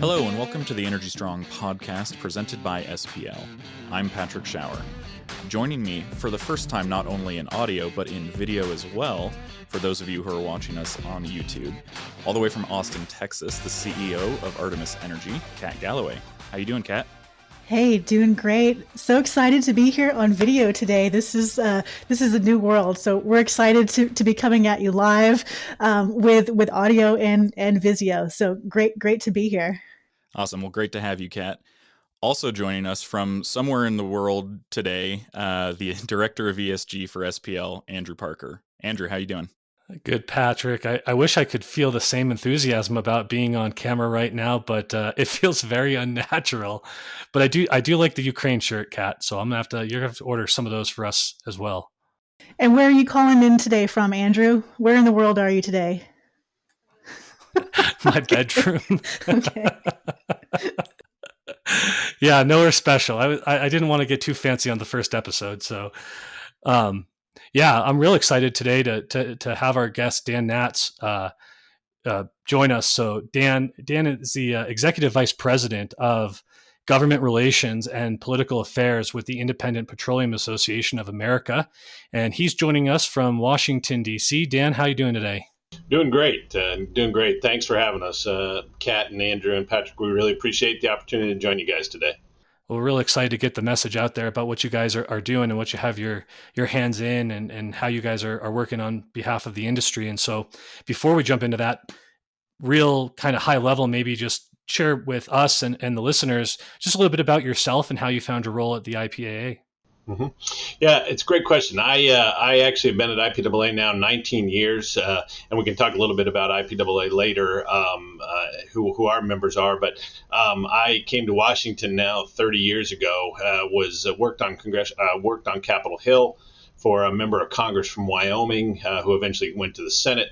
Hello, and welcome to the Energy Strong podcast presented by SPL. I'm Patrick Schauer. Joining me for the first time, not only in audio, but in video as well, for those of you who are watching us on YouTube, all the way from Austin, Texas, the CEO of Artemis Energy, Kat Galloway. How you doing, Kat? Hey, doing great. So excited to be here on video today. This is uh, this is a new world, so we're excited to, to be coming at you live um, with with audio and and Visio. So great, great to be here. Awesome. Well, great to have you, Kat. Also joining us from somewhere in the world today, uh, the director of ESG for SPL, Andrew Parker. Andrew, how you doing? Good, Patrick. I, I wish I could feel the same enthusiasm about being on camera right now, but uh, it feels very unnatural. But I do I do like the Ukraine shirt, Kat. So I'm gonna have to you're gonna have to order some of those for us as well. And where are you calling in today from, Andrew? Where in the world are you today? My bedroom. okay. yeah, nowhere special. I, I didn't want to get too fancy on the first episode, so um, yeah, I'm real excited today to to to have our guest Dan Naatz uh, uh, join us. So Dan Dan is the uh, executive vice president of government relations and political affairs with the Independent Petroleum Association of America, and he's joining us from Washington D.C. Dan, how are you doing today? Doing great, uh, doing great. Thanks for having us, uh, Kat and Andrew and Patrick. We really appreciate the opportunity to join you guys today we're really excited to get the message out there about what you guys are, are doing and what you have your your hands in and, and how you guys are, are working on behalf of the industry. And so before we jump into that real kind of high level, maybe just share with us and, and the listeners just a little bit about yourself and how you found your role at the IPAA. Mm-hmm. Yeah, it's a great question. I uh, I actually have been at IPAA now 19 years, uh, and we can talk a little bit about IPAA later, um, uh, who, who our members are. But um, I came to Washington now 30 years ago. Uh, was uh, worked on Congress, uh, worked on Capitol Hill for a member of Congress from Wyoming, who eventually went to the Senate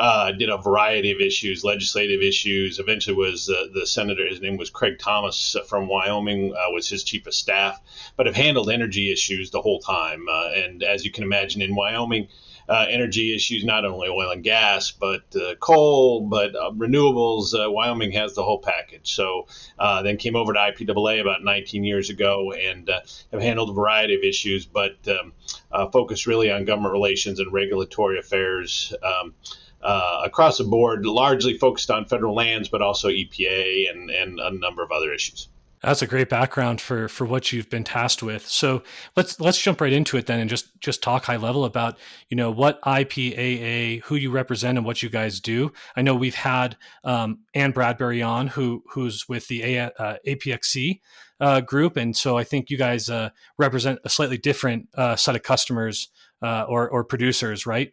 uh, did a variety of issues, legislative issues. Eventually, was uh, the senator. His name was Craig Thomas from Wyoming. Uh, was his chief of staff, but have handled energy issues the whole time. Uh, and as you can imagine, in Wyoming. Uh, energy issues, not only oil and gas, but uh, coal, but uh, renewables. Uh, Wyoming has the whole package. So then came over to IPAA about 19 years ago and have handled a variety of issues, but um, focused really on government relations and regulatory affairs. Um, uh, across the board, largely focused on federal lands, but also EPA and, and a number of other issues. That's a great background for for what you've been tasked with. So let's let's jump right into it then, and just just talk high level about you know what IPAA, who you represent, and what you guys do. I know we've had um, Ann Bradbury on, who who's with the a, uh, APXC uh, group, and so I think you guys uh, represent a slightly different uh, set of customers uh, or or producers, right?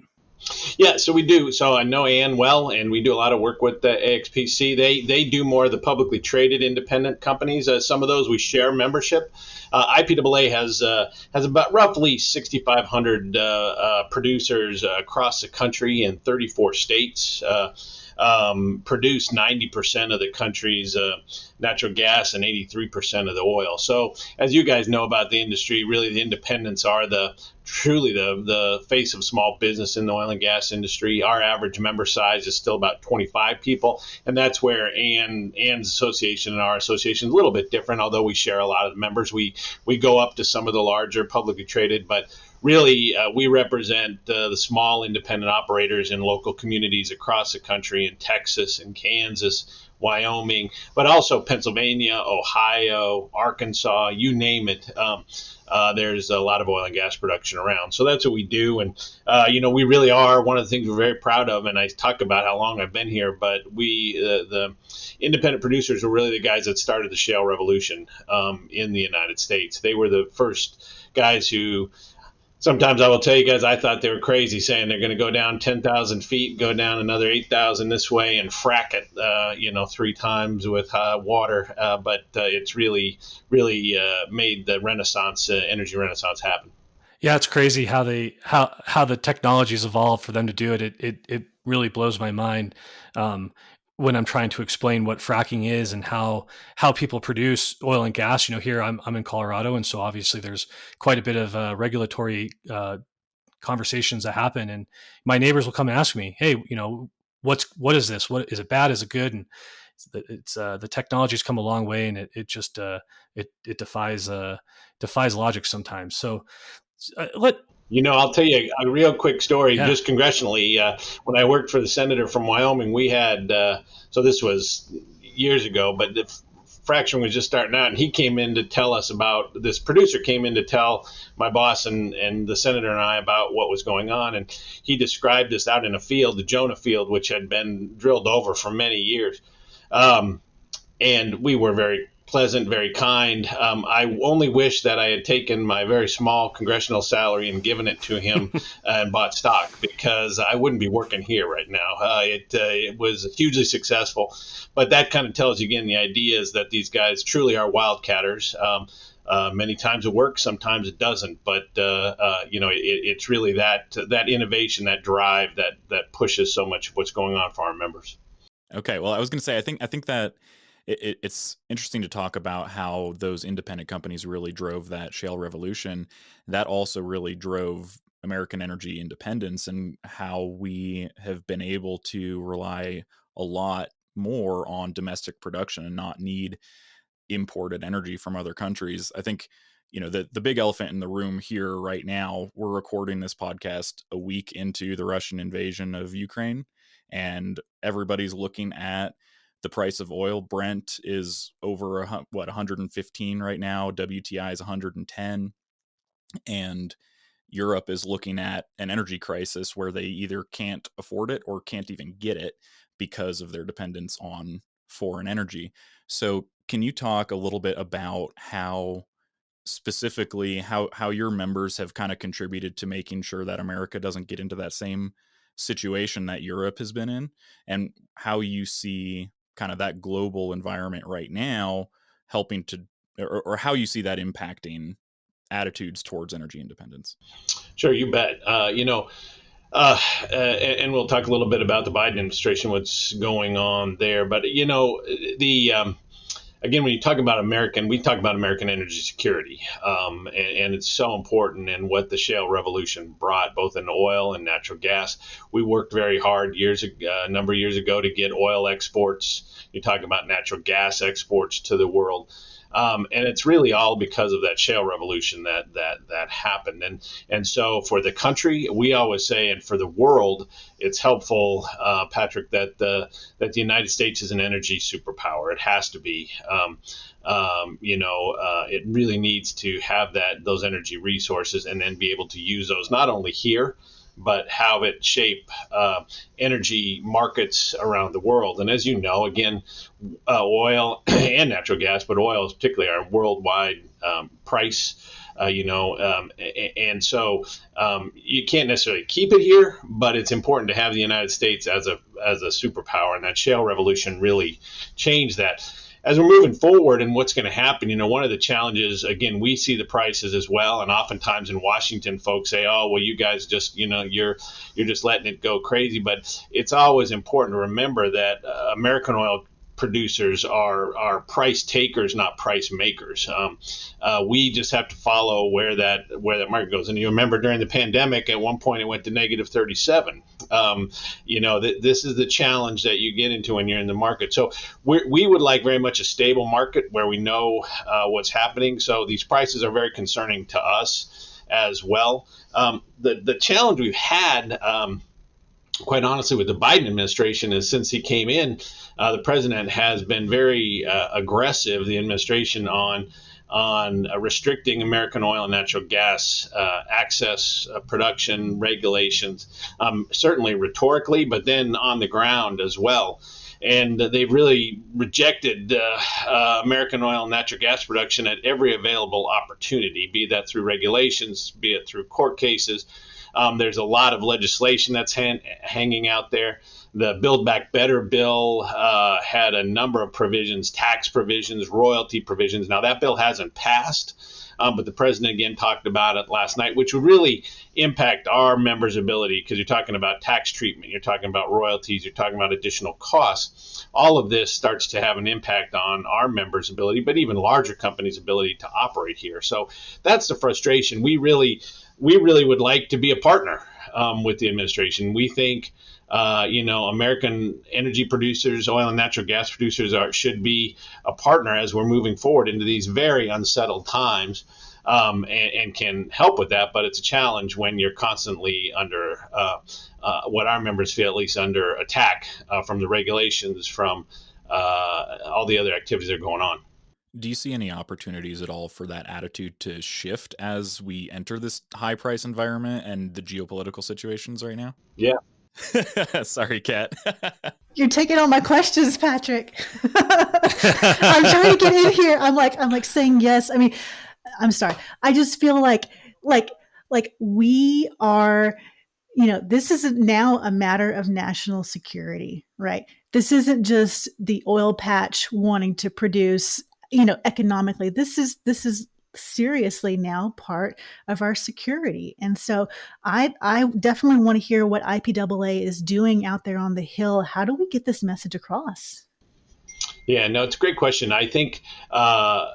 Yeah, so we do. So I know Ann well, and we do a lot of work with the AXPC. They they do more of the publicly traded independent companies. Uh, some of those we share membership. Uh, IPAA has uh, has about roughly 6,500 uh, uh, producers across the country in 34 states. Um, produce 90% of the country's uh, natural gas and 83% of the oil. So, as you guys know about the industry, really the independents are the truly the the face of small business in the oil and gas industry. Our average member size is still about 25 people, and that's where Ann Ann's association and our association is a little bit different. Although we share a lot of members, we we go up to some of the larger publicly traded, but really, uh, we represent uh, the small independent operators in local communities across the country in Texas and Kansas, Wyoming, but also Pennsylvania, Ohio, Arkansas, you name it. Um, uh, there's a lot of oil and gas production around. So that's what we do. And, uh, you know, we really are one of the things we're very proud of. And I talk about how long I've been here, but we, uh, the independent producers, were really the guys that started the shale revolution um, in the United States. They were the first guys who sometimes I will tell you guys I thought they were crazy saying they're going to go down 10,000 feet, go down another 8,000 this way and frack it, uh, you know, three times with uh, water. Uh, but uh, it's really, really uh, made the renaissance, uh, energy renaissance happen. Yeah, it's crazy how they how how the technologies evolved for them to do it. It it, it really blows my mind. Um, when I'm trying to explain what fracking is and how how people produce oil and gas. You know, here I'm I'm in Colorado, and so obviously there's quite a bit of uh, regulatory uh, conversations that happen. And my neighbors will come and ask me, "Hey, you know, what's what is this? What is it bad? Is it good? And it's uh, the technology's come a long way, and it it just uh, it it defies uh, defies logic sometimes. So uh, let you know, I'll tell you a real quick story, yeah. just congressionally. Uh, when I worked for the senator from Wyoming, we had uh, so this was years ago, but the fracturing was just starting out, and he came in to tell us about this producer came in to tell my boss and and the senator and I about what was going on, and he described this out in a field, the Jonah Field, which had been drilled over for many years. Um, and we were very pleasant, very kind. Um, I only wish that I had taken my very small congressional salary and given it to him and bought stock because I wouldn't be working here right now. Uh, it, uh, it was hugely successful. But that kind of tells you again the idea is that these guys truly are wildcatters. Um, uh, many times it works, sometimes it doesn't. But uh, uh, you know, it, it's really that that innovation, that drive, that that pushes so much of what's going on for our members. Okay, well, I was going to say, I think I think that it, it's interesting to talk about how those independent companies really drove that shale revolution. That also really drove American energy independence and how we have been able to rely a lot more on domestic production and not need imported energy from other countries. I think you know the the big elephant in the room here right now we're recording this podcast a week into the Russian invasion of Ukraine and everybody's looking at the price of oil. Brent is over a, what 115 right now. WTI is 110, and Europe is looking at an energy crisis where they either can't afford it or can't even get it because of their dependence on foreign energy. So, can you talk a little bit about how specifically how how your members have kind of contributed to making sure that America doesn't get into that same situation that Europe has been in and how you see kind of that global environment right now helping to or, or how you see that impacting attitudes towards energy independence sure you bet uh, you know uh, uh, and we'll talk a little bit about the Biden administration, what's going on there. But you know, the um, again, when you talk about American, we talk about American energy security, um, and, and, it's so important. And what the shale revolution brought, both in oil and natural gas, we worked very hard years uh, a number of years ago to get oil exports. You talk about natural gas exports to the world. Um, and it's really all because of that shale revolution that that that happened. And and so for the country, we always say, and for the world, it's helpful, uh, Patrick, that the that the United States is an energy superpower. It has to be. Um, um, you know, uh, it really needs to have that those energy resources and then be able to use those not only here but how it shape uh, energy markets around the world. And as you know, again, uh, oil and natural gas, but oil is particularly our worldwide um, price. Uh, you know, um, and so um, you can't necessarily keep it here, but it's important to have the United States as a as a superpower, and that shale revolution really changed that as we're moving forward and what's going to happen, you know, one of the challenges, again, we see the prices as well, and oftentimes in Washington, folks say, "Oh, well, you guys just, you know, you're you're just letting it go crazy." But it's always important to remember that uh, American oil producers are are price takers, not price makers. Um, uh, we just have to follow where that where that market goes. And you remember during the pandemic, at one point it went to negative 37. Um, you know, th- this is the challenge that you get into when you're in the market. So we would like very much a stable market where we know uh, what's happening. So these prices are very concerning to us as well. Um, the the challenge we've had. Um, quite honestly, with the Biden administration, is since he came in, uh, the president has been very uh, aggressive, the administration, on on uh, restricting American oil and natural gas uh, access, uh, production regulations, um, certainly rhetorically, but then on the ground as well. And they've really rejected uh, American oil and natural gas production at every available opportunity, be that through regulations, be it through court cases. Um, there's a lot of legislation that's han- hanging out there. The Build Back Better bill uh, had a number of provisions, tax provisions, royalty provisions. Now, that bill hasn't passed. Um, but the president again talked about it last night, which would really impact our members' ability because you're talking about tax treatment, you're talking about royalties, you're talking about additional costs. All of this starts to have an impact on our members' ability, but even larger companies' ability to operate here. So that's the frustration. We really we really would like to be a partner. um, with the administration. We think, uh, you know, American energy producers, oil and natural gas producers, are should be a partner as we're moving forward into these very unsettled times. Um, and, and, can help with that, but it's a challenge when you're constantly under uh, uh, what our members feel, at least under attack uh, from the regulations, from uh, all the other activities that are going on. Do you see any opportunities at all for that attitude to shift as we enter this high price environment and the geopolitical situations right now? Yeah. Sorry, Kat. You're taking all my questions, Patrick. I'm trying to get in here. I'm like, I'm like saying yes. I mean, I'm sorry. I just feel like, like, like we are you know, this isn't now a matter of national security, right? This isn't just the oil patch wanting to produce, you know, economically. This is this is seriously now part of our security. And so I I definitely want to hear what IPAA is doing out there on the hill. How do we get this message across? Yeah, no, it's a great question. I think uh,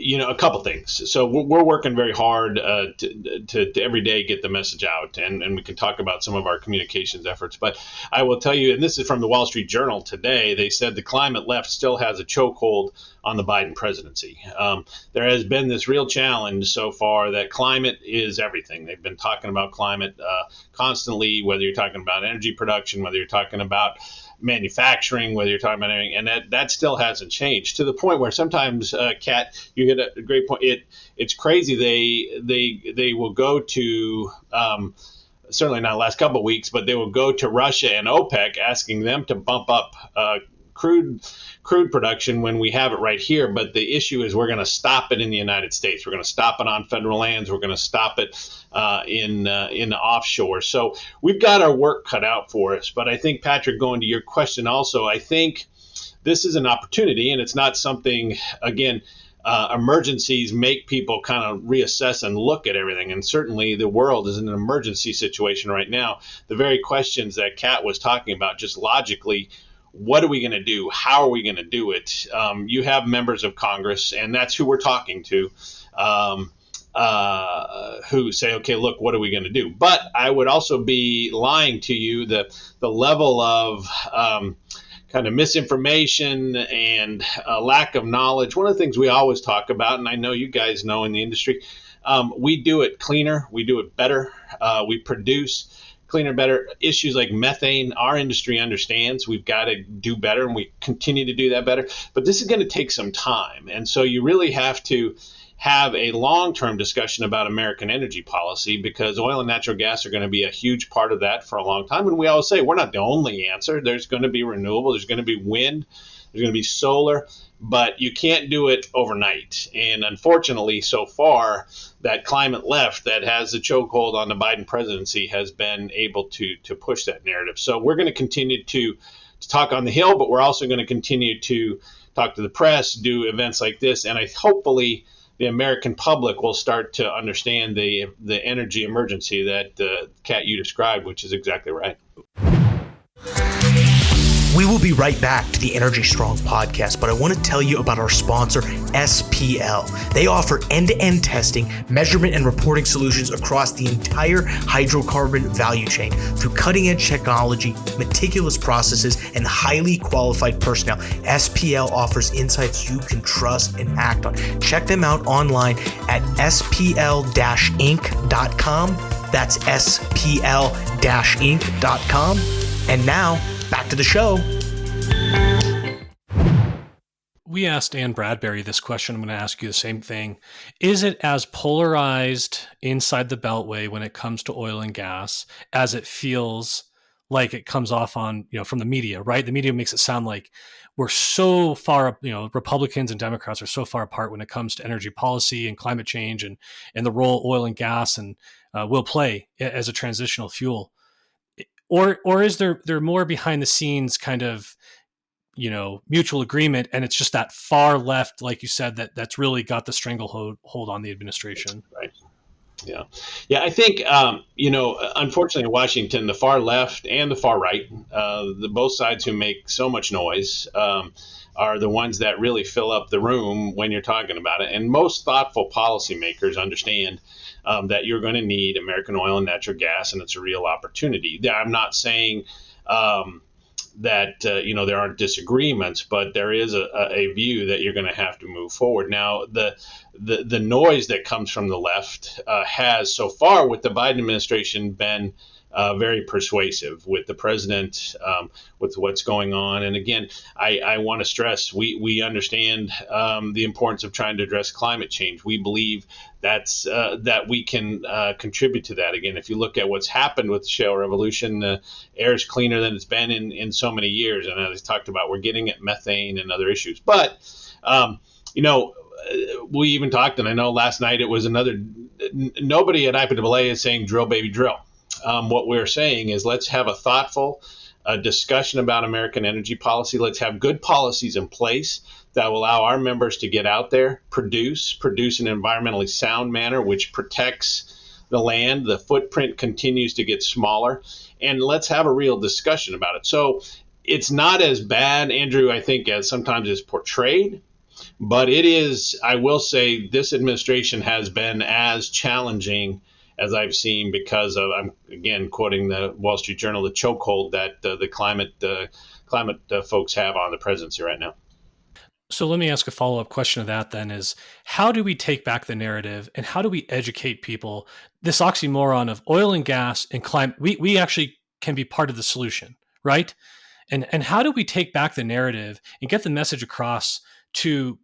you know, a couple things. So we're, working very hard uh, to, to, to, every day get the message out, and, and we can talk about some of our communications efforts. But I will tell you, and this is from the Wall Street Journal today, they said the climate left still has a chokehold on the Biden presidency. Um, there has been this real challenge so far that climate is everything. They've been talking about climate uh, constantly, whether you're talking about energy production, whether you're talking about manufacturing, whether you're talking about anything, and that that still hasn't changed to the point where sometimes, uh, Kat, you hit a great point. It it's crazy. They they they will go to. Um, certainly not last couple of weeks, but they will go to Russia and OPEC asking them to bump up uh, crude crude production when we have it right here. But the issue is we're going to stop it in the United States. We're going to stop it on federal lands. We're going to stop it uh, in uh, in the offshore. So we've got our work cut out for us. But I think Patrick, going to your question also, I think this is an opportunity, and it's not something again. Uh, emergencies make people kind of reassess and look at everything. And certainly the world is in an emergency situation right now. The very questions that Kat was talking about, just logically, what are we going to do? How are we going to do it? Um, you have members of Congress, and that's who we're talking to, um, uh, who say, okay, look, what are we going to do? But I would also be lying to you the the level of um, kind of misinformation and lack of knowledge. One of the things we always talk about, and I know you guys know in the industry, um, we do it cleaner, we do it better, uh, we produce cleaner, better. Issues like methane, our industry understands we've got to do better, and we continue to do that better. But this is going to take some time, and so you really have to have a long-term discussion about American energy policy because oil and natural gas are going to be a huge part of that for a long time. And we always say we're not the only answer. There's going to be renewable. There's going to be wind. There's going to be solar but you can't do it overnight. And unfortunately, so far, that climate left that has the chokehold on the Biden presidency has been able to to push that narrative. So we're going to continue to to talk on the Hill, but we're also going to continue to talk to the press, do events like this, and I hopefully the American public will start to understand the the energy emergency that uh, Kat you described, which is exactly right. We will be right back to the Energy Strong podcast, but I want to tell you about our sponsor, SPL. They offer end to end testing, measurement, and reporting solutions across the entire hydrocarbon value chain through cutting edge technology, meticulous processes, and highly qualified personnel. SPL offers insights you can trust and act on. Check them out online at spl inc.com. That's spl inc.com. And now, back to the show. We asked Ann Bradbury this question. I'm going to ask you the same thing. Is it as polarized inside the Beltway when it comes to oil and gas as it feels like it comes off on, you know, from the media, right? The media makes it sound like we're so far, you know, Republicans and Democrats are so far apart when it comes to energy policy and climate change and, and the role oil and gas and uh, will play as a transitional fuel or or is there there more behind the scenes kind of you know mutual agreement and it's just that far left like you said that that's really got the stranglehold hold on the administration? Right Yeah, yeah. I think um, you know, unfortunately, in Washington, the far left and the far right, uh, the both sides who make so much noise. Um, are the ones that really fill up the room when you're talking about it. And most thoughtful policymakers understand um, that you're going to need American oil and natural gas, and it's a real opportunity. I'm not saying um, that uh, you know there aren't disagreements, but there is a, a view that you're going to have to move forward. Now, the the, the noise that comes from the left uh, has so far with the Biden administration been uh, very persuasive with the president, um, with what's going on. And again, I, I want to stress we, we understand um, the importance of trying to address climate change. We believe that's uh, that we can uh, contribute to that. Again, if you look at what's happened with the shale revolution, the air is cleaner than it's been in, in so many years. And as I talked about, we're getting at methane and other issues. But, um, you know, we even talked, and I know last night it was another. Nobody at IPAA is saying drill, baby, drill um, what we're saying is let's have a thoughtful uh, discussion about American energy policy. Let's have good policies in place that will allow our members to get out there, produce, produce in an environmentally sound manner, which protects the land. The footprint continues to get smaller, and let's have a real discussion about it. So it's not as bad, Andrew, I think, as sometimes is portrayed. But it is, I will say, this administration has been as challenging as I've seen because of I'm again quoting the Wall Street Journal the chokehold that uh, the climate uh, climate uh, folks have on the presidency right now. So let me ask a follow up question to that then is how do we take back the narrative and how do we educate people this oxymoron of oil and gas and climate we, we actually can be part of the solution right and and how do we take back the narrative and get the message across to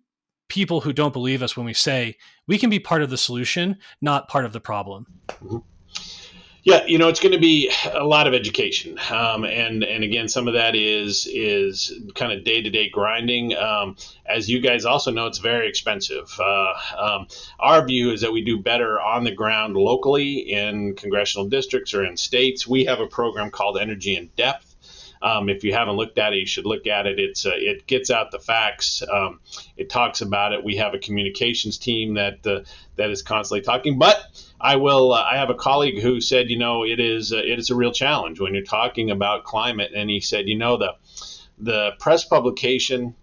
people who don't believe us when we say we can be part of the solution, not part of the problem. Mm-hmm. Yeah, you know, it's going to be a lot of education, um, and and again, some of that is is kind of day to day grinding. Um, as you guys also know, it's very expensive. Uh, um, our view is that we do better on the ground locally in congressional districts or in states. We have a program called Energy in Depth um, if you haven't looked at it, you should look at it. It's uh, it gets out the facts. Um, it talks about it. We have a communications team that uh, that is constantly talking. But I will. Uh, I have a colleague who said, you know, it is uh, it is a real challenge when you're talking about climate. And he said, you know, the the press publication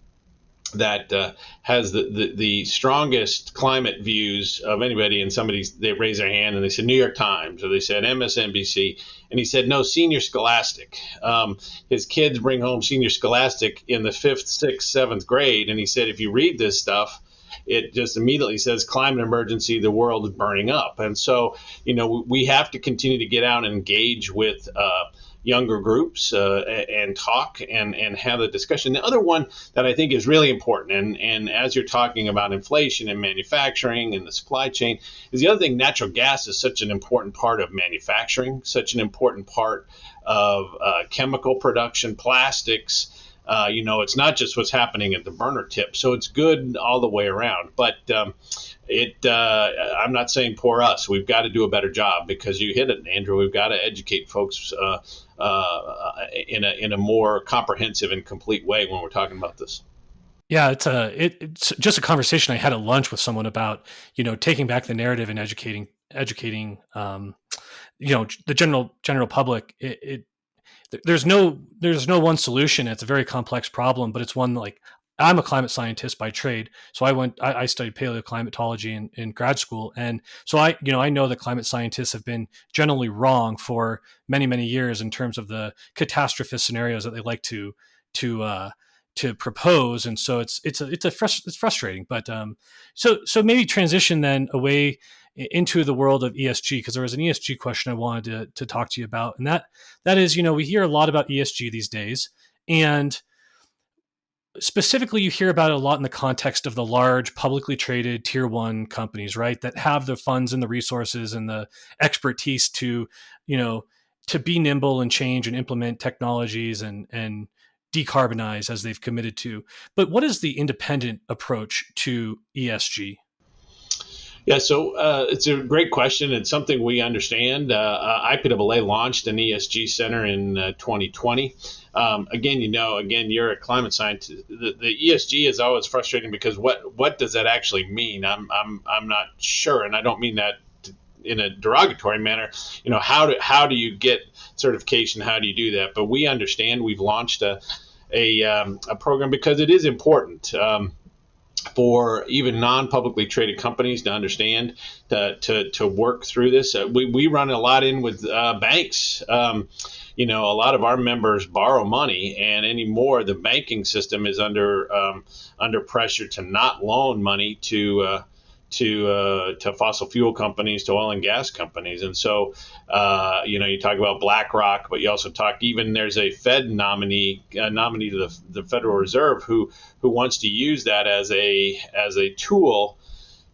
that uh, has the, the, the, strongest climate views of anybody and somebody they raise their hand and they said new york times or they said msnbc and he said no senior scholastic. Um, his kids bring home senior scholastic in the fifth sixth seventh grade and he said if you read this stuff it just immediately says climate emergency the world is burning up. And so you know we have to continue to get out and engage with uh, younger groups uh, and talk and, and have a discussion. The other one that I think is really important, and, and as you're talking about inflation and manufacturing and the supply chain, is the other thing natural gas is such an important part of manufacturing, such an important part of uh, chemical production, plastics. Uh, you know, it's not just what's happening at the burner tip, so it's good all the way around. But um, it uh, i'm not saying poor us. We've got to do a better job because you hit it andrew we've got to educate folks uh, uh, in, a, in a more comprehensive and complete way when we're talking about this. Yeah it's a it, it's just a conversation i had at lunch with someone about you know taking back the narrative and educating educating um, you know the general general public. It, it there's no there's no one solution. It's a very complex problem but it's one like I'm a climate scientist by trade, so I went. I, I studied paleoclimatology in, in grad school, and so I, you know, I know that climate scientists have been generally wrong for many, many years in terms of the catastrophist scenarios that they like to to uh, to propose, and so it's it's a it's a frust- it's frustrating. But um, so so maybe transition then away into the world of ESG because there was an ESG question I wanted to to talk to you about, and that that is, you know, we hear a lot about ESG these days, and specifically you hear about it a lot in the context of the large publicly traded tier one companies right that have the funds and the resources and the expertise to you know to be nimble and change and implement technologies and and decarbonize as they've committed to. But what is the independent approach to esg yeah, so uh, it's a great question. It's something we understand. Uh, uh, IPAA launched an ESG center in 2020. Uh, um, again, you know, again, you're a climate scientist. The, the, ESG is always frustrating because what what does that actually mean? I'm I'm I'm not sure, and I don't mean that in a derogatory manner. You know, how do how do you get certification? How do you do that? But we understand. We've launched a a, um, a program because it is important. Um, for even non-publicly traded companies to understand to, to, to work through this. Uh, we, we run a lot in with uh, banks. Um, you know, a lot of our members borrow money, and anymore the banking system is under um, under pressure to not loan money to uh, to uh, to fossil fuel companies, to oil and gas companies, and so uh, you know you talk about BlackRock, but you also talk even there's a Fed nominee uh, nominee to the, the Federal Reserve who who wants to use that as a as a tool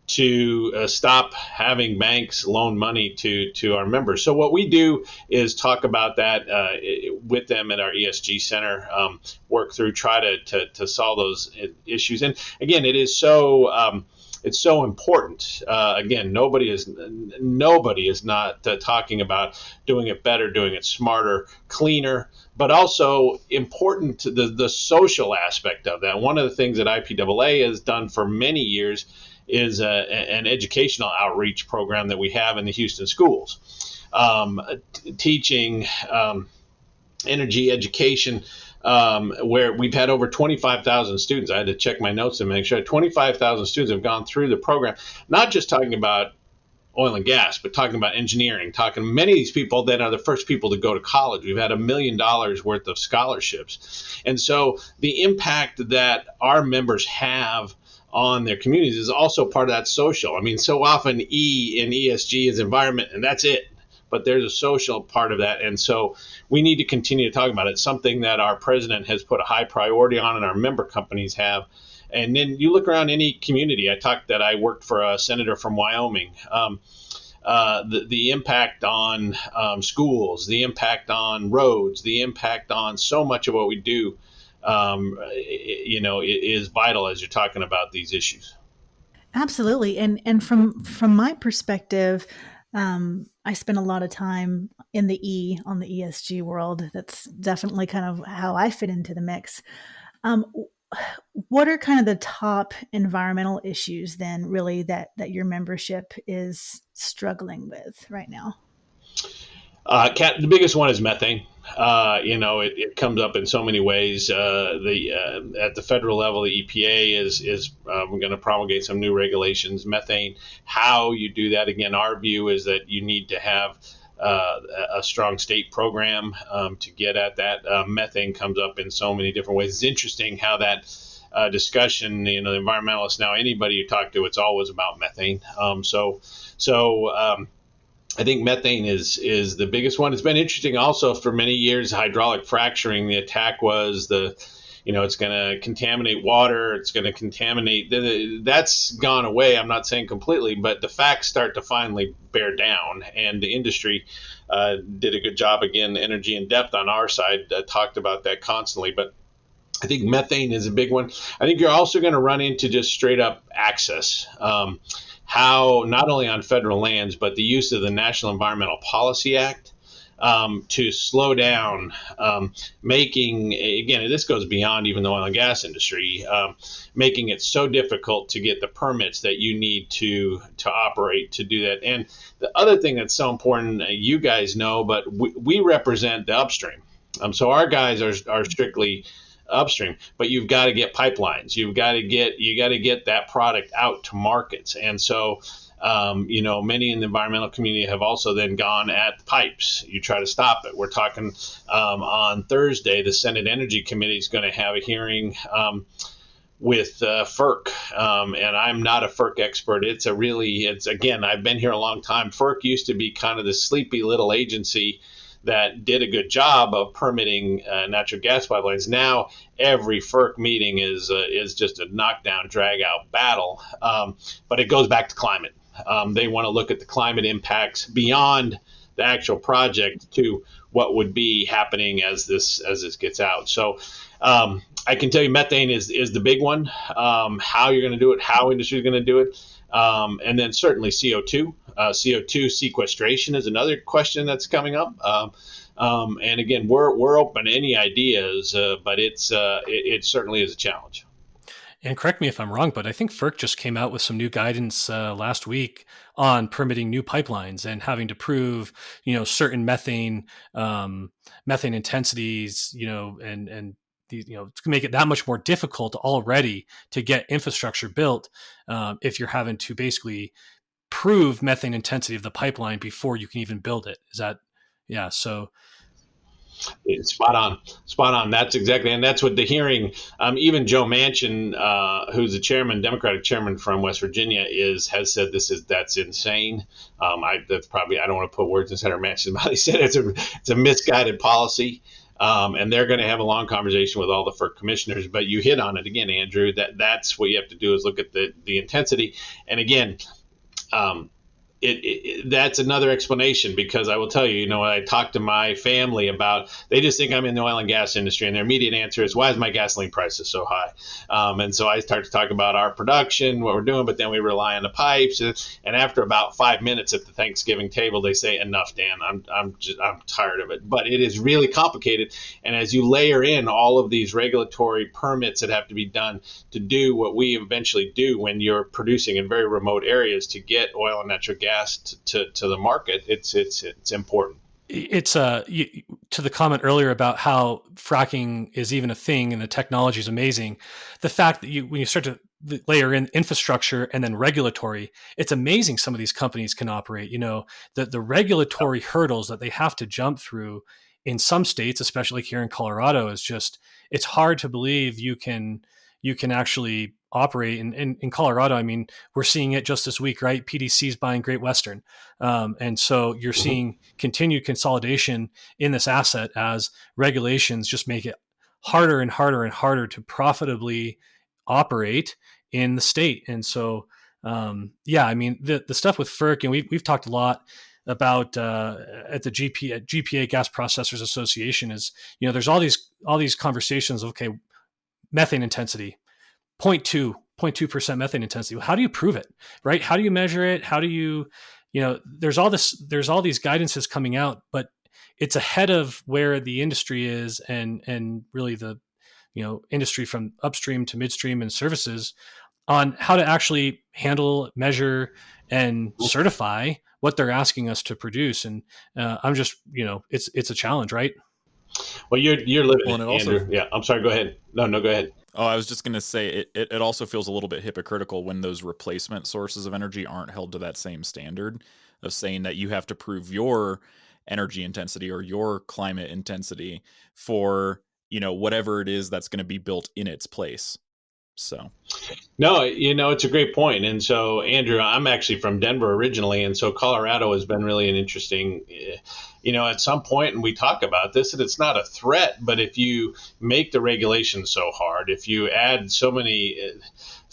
to uh, stop having banks loan money to to our members. So what we do is talk about that uh, with them at our ESG center, um, work through, try to, to, to solve those issues. And again, it is so. Um, it's so important. Uh, again, nobody is nobody is not uh, talking about doing it better, doing it smarter, cleaner, but also important the the social aspect of that. One of the things that IPAA has done for many years is a, an educational outreach program that we have in the Houston schools, um, t- teaching um, energy education um, where we've had over 25,000 students. I had to check my notes and make sure 25,000 students have gone through the program, not just talking about oil and gas, but talking about engineering, talking many of these people that are the first people to go to college. We've had a million dollars worth of scholarships. And so the impact that our members have on their communities is also part of that social. I mean, so often E in ESG is environment and that's it but there's a social part of that. And so we need to continue to talk about it. It's something that our president has put a high priority on and our member companies have. And then you look around any community. I talked that I worked for a senator from Wyoming. Um, uh, the, the impact on um, schools, the impact on roads, the impact on so much of what we do, um, you know, is vital as you're talking about these issues. Absolutely, and and from from my perspective, um, I spend a lot of time in the E on the ESG world. That's definitely kind of how I fit into the mix. Um, what are kind of the top environmental issues then, really, that that your membership is struggling with right now? Uh, Kat, the biggest one is methane. Uh, you know, it, it, comes up in so many ways. Uh, the uh, at the federal level, the EPA is is um, going to promulgate some new regulations. Methane, how you do that? Again, our view is that you need to have uh, a strong state program um, to get at that. Uh, methane comes up in so many different ways. It's interesting how that. Discussion, you know, the environmentalists now, anybody you talk to, it's always about methane. Um, so, so um, I think methane is is the biggest one. It's been interesting also for many years. Hydraulic fracturing. The attack was the, you know, it's going to contaminate water. It's going to contaminate. That's gone away. I'm not saying completely, but the facts start to finally bear down, and the industry uh, did a good job again. Energy in depth on our side uh, talked about that constantly, but. I think methane is a big one. I think you're also going to run into just straight up access. Um, how not only on federal lands but the use of the National Environmental Policy Act um, to slow down um, making again this goes beyond even the oil and gas industry um, making it so difficult to get the permits that you need to to operate to do that. And the other thing that's so important uh, you guys know but we, we represent the upstream. Um, so our guys are, are strictly upstream but you've got to get pipelines. You've got to get you got to get that product out to markets. And so um, you know many in the environmental community have also then gone at pipes. You try to stop it. We're talking um, on thursday the senate energy committee is going to have a hearing um, with uh, FERC, um, and I'm not a FERC expert. It's a really, it's again, I've been here a long time. FERC used to be kind of the sleepy little agency that did a good job of permitting uh, natural gas pipelines. Now every FERC meeting is uh, is just a knockdown, drag out battle. Um, but it goes back to climate. Um, they want to look at the climate impacts beyond the actual project to what would be happening as this as this gets out. So um, I can tell you methane is is the big one. Um, how you're going to do it, how industry is going to do it. Um, and then certainly CO2. Uh, CO2 sequestration is another question that's coming up. Um, um, and again, we're, we're open to any ideas, uh, but it's uh, it, it, certainly is a challenge. And correct me if I'm wrong, but I think FERC just came out with some new guidance uh, last week on permitting new pipelines and having to prove, you know, certain methane um, methane intensities, you know, and and these, you know, to make it that much more difficult already to get infrastructure built um, if you're having to basically prove methane intensity of the pipeline before you can even build it. Is that yeah? So Spot on, spot on. That's exactly, and that's what the hearing. Um, even Joe Manchin, uh, who's the chairman, Democratic chairman from West Virginia, is has said this is that's insane. Um, I that's probably I don't want to put words in Senator Manchin's mouth. He said it's a it's a misguided policy. Um, and they're going to have a long conversation with all the FERC commissioners. But you hit on it again, Andrew. That that's what you have to do is look at the the intensity. And again, um, it, it, that's another explanation because I will tell you, you know, I talk to my family about, they just think I'm in the oil and gas industry, and their immediate answer is, "Why is my gasoline prices so high?" Um, and so I start to talk about our production, what we're doing, but then we rely on the pipes. And after about five minutes at the Thanksgiving table, they say, "Enough, Dan. I'm I'm just I'm tired of it." But it is really complicated, and as you layer in all of these regulatory permits that have to be done to do what we eventually do when you're producing in very remote areas to get oil and natural gas gas to, to the market, it's it's it's important. It's uh to the comment earlier about how fracking is even a thing and the technology is amazing. The fact that you when you start to layer in infrastructure and then regulatory, it's amazing some of these companies can operate. You know, the the regulatory hurdles that they have to jump through in some states, especially here in Colorado, is just it's hard to believe you can you can actually operate in, in, in, Colorado. I mean, we're seeing it just this week, right? PDC is buying Great Western. Um, and so you're mm-hmm. seeing continued consolidation in this asset as regulations just make it harder and harder and harder to profitably operate in the state. And so, um, yeah, I mean, the, the stuff with FERC, and we've, we've talked a lot about uh, at the GP, at GPA Gas Processors Association is, you know, there's all these, all these conversations of, okay, methane intensity 0.2 0.2% methane intensity. How do you prove it right? How do you measure it? How do you you know there's all this there's all these guidances coming out but it's ahead of where the industry is and and really the you know industry from upstream to midstream and services on how to actually handle measure and certify what they're asking us to produce. And uh, i'm just you know it's it's a challenge right well you're you're living well, it, Andrew. Also, yeah i'm sorry go ahead no no go ahead Oh, I was just going to say it, it, it, also feels a little bit hypocritical when those replacement sources of energy aren't held to that same standard of saying that you have to prove your energy intensity or your climate intensity for, you know, whatever it is that's going to be built in its place. So, no, you know, it's a great point. And so, Andrew, I'm actually from Denver originally. And so, Colorado has been really an interesting, eh, you know, at some point, and we talk about this, and it's not a threat, but if you make the regulations so hard, if you add so many, eh,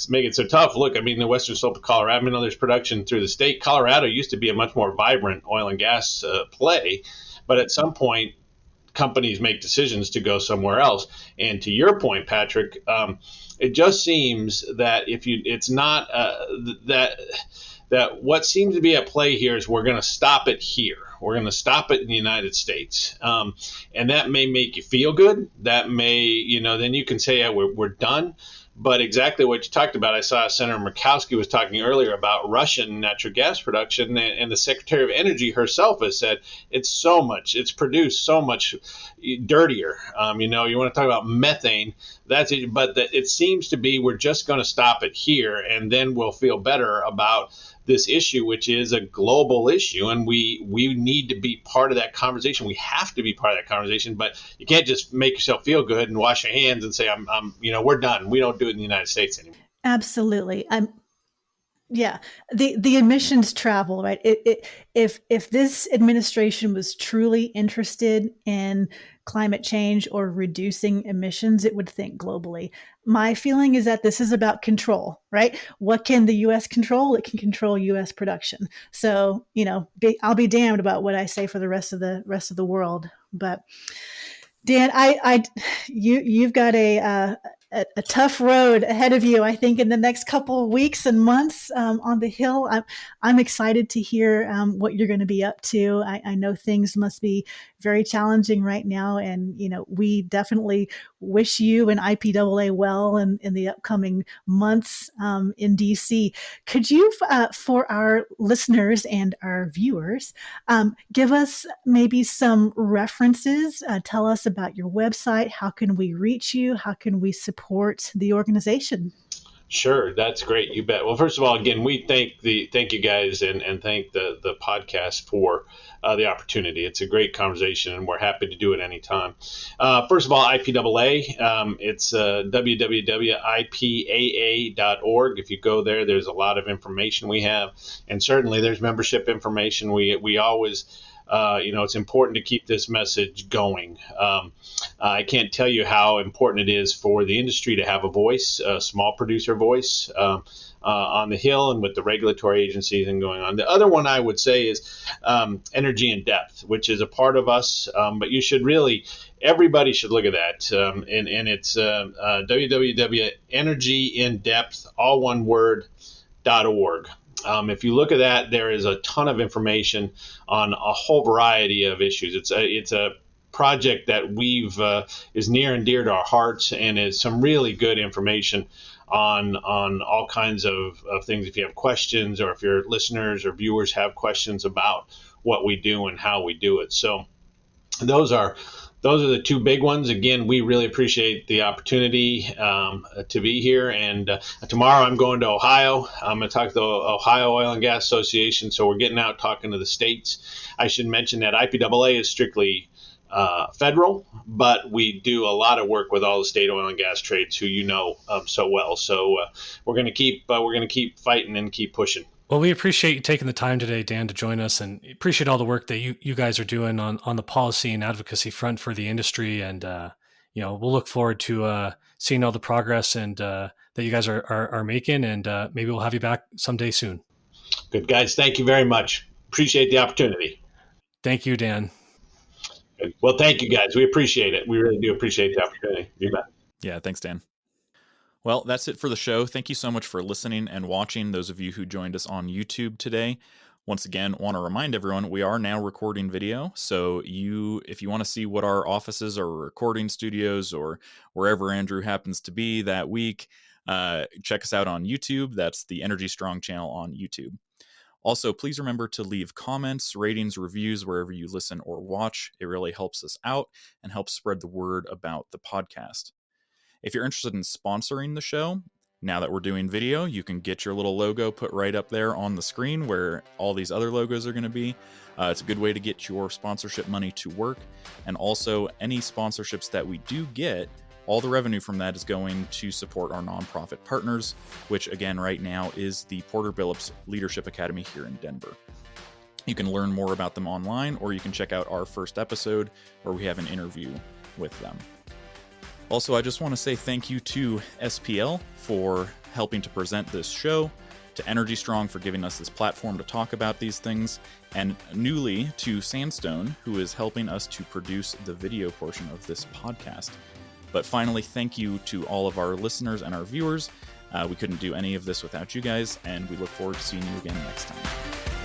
make it so tough. Look, I mean, the western slope of Colorado, I know there's production through the state. Colorado used to be a much more vibrant oil and gas uh, play. But at some point, companies make decisions to go somewhere else. And to your point, Patrick, um, it just seems that if you, it's not uh, that that what seems to be at play here is we're going to stop it here. We're going to stop it in the United States, um, and that may make you feel good. That may, you know, then you can say, yeah, we're, we're done. But exactly what you talked about, I saw Senator Murkowski was talking earlier about Russian natural gas production, and the Secretary of Energy herself has said it's so much, it's produced so much dirtier. Um, you know, you want to talk about methane, that's it. But the, it seems to be we're just going to stop it here, and then we'll feel better about this issue, which is a global issue, and we we need to be part of that conversation. We have to be part of that conversation, but you can't just make yourself feel good and wash your hands and say, "I'm, I'm you know, we're done. We don't do it in the United States anymore." Absolutely. I'm yeah, the the emissions travel right. It, it, if if this administration was truly interested in climate change or reducing emissions, it would think globally. My feeling is that this is about control, right? What can the U.S. control? It can control U.S. production. So you know, be, I'll be damned about what I say for the rest of the rest of the world. But Dan, I, I, you, you've got a uh, a, a, tough road ahead of you. I think in the next couple of weeks and months um, on the hill. I'm I'm excited to hear um, what you're going to be up to. I, I, know things must be very challenging right now, and you know we definitely wish you and IPAA well in, in the upcoming months um, in DC. Could you, uh, for our listeners and our viewers, um, give us maybe some references? Uh, tell us about your website. How can we reach you? How can we support the organization? Sure, that's great. You bet. Well, first of all, again, we thank the thank you guys and, and thank the the podcast for uh, the opportunity. It's a great conversation, and we're happy to do it anytime. Uh, first of all, IPAA, um, it's uh, www.ipaa.org. If you go there, there's a lot of information we have, and certainly there's membership information. We we always uh, you know, it's important to keep this message going. Um, I can't tell you how important it is for the industry to have a voice, a small producer voice. Um, uh, on the Hill and with the regulatory agencies and going on. The other one I would say is um, Energy in Depth, which is a part of us, um, but you should really, everybody should look at that. Um, and, and it's uh, uh, www.energyindepth, all one word, dot org. Um, if you look at that, there is a ton of information on a whole variety of issues. It's a it's a project that we've uh, is near and dear to our hearts, and is some really good information on on all kinds of, of things. If you have questions, or if your listeners or viewers have questions about what we do and how we do it, so those are those are the two big ones. Again, we really appreciate the opportunity um, to be here. And uh, tomorrow I'm going to Ohio. I'm going to talk to the Ohio Oil and Gas Association. So we're getting out talking to the states. I should mention that IPAA is strictly uh, federal, but we do a lot of work with all the state oil and gas trades, who you know um, so well. So uh, we're going to keep uh, we're going to keep fighting and keep pushing. Well, we appreciate you taking the time today, Dan, to join us, and appreciate all the work that you, you guys are doing on, on the policy and advocacy front for the industry. And uh, you know, we'll look forward to uh, seeing all the progress and uh, that you guys are are, are making. And uh, maybe we'll have you back someday soon. Good guys, thank you very much. Appreciate the opportunity. Thank you, Dan. Well, thank you guys. We appreciate it. We really do appreciate the opportunity. You bet. Yeah, thanks, Dan. Well, that's it for the show. Thank you so much for listening and watching, those of you who joined us on YouTube today. Once again, want to remind everyone we are now recording video. So you if you want to see what our offices or recording studios or wherever Andrew happens to be that week, uh, check us out on YouTube. That's the Energy Strong channel on YouTube. Also, please remember to leave comments, ratings, reviews wherever you listen or watch. It really helps us out and helps spread the word about the podcast. If you're interested in sponsoring the show, now that we're doing video, you can get your little logo put right up there on the screen where all these other logos are going to be. Uh, it's a good way to get your sponsorship money to work. And also, any sponsorships that we do get, all the revenue from that is going to support our nonprofit partners, which again, right now is the Porter Billups Leadership Academy here in Denver. You can learn more about them online, or you can check out our first episode where we have an interview with them. Also, I just want to say thank you to SPL for helping to present this show, to Energy Strong for giving us this platform to talk about these things, and newly to Sandstone, who is helping us to produce the video portion of this podcast. But finally, thank you to all of our listeners and our viewers. Uh, we couldn't do any of this without you guys, and we look forward to seeing you again next time.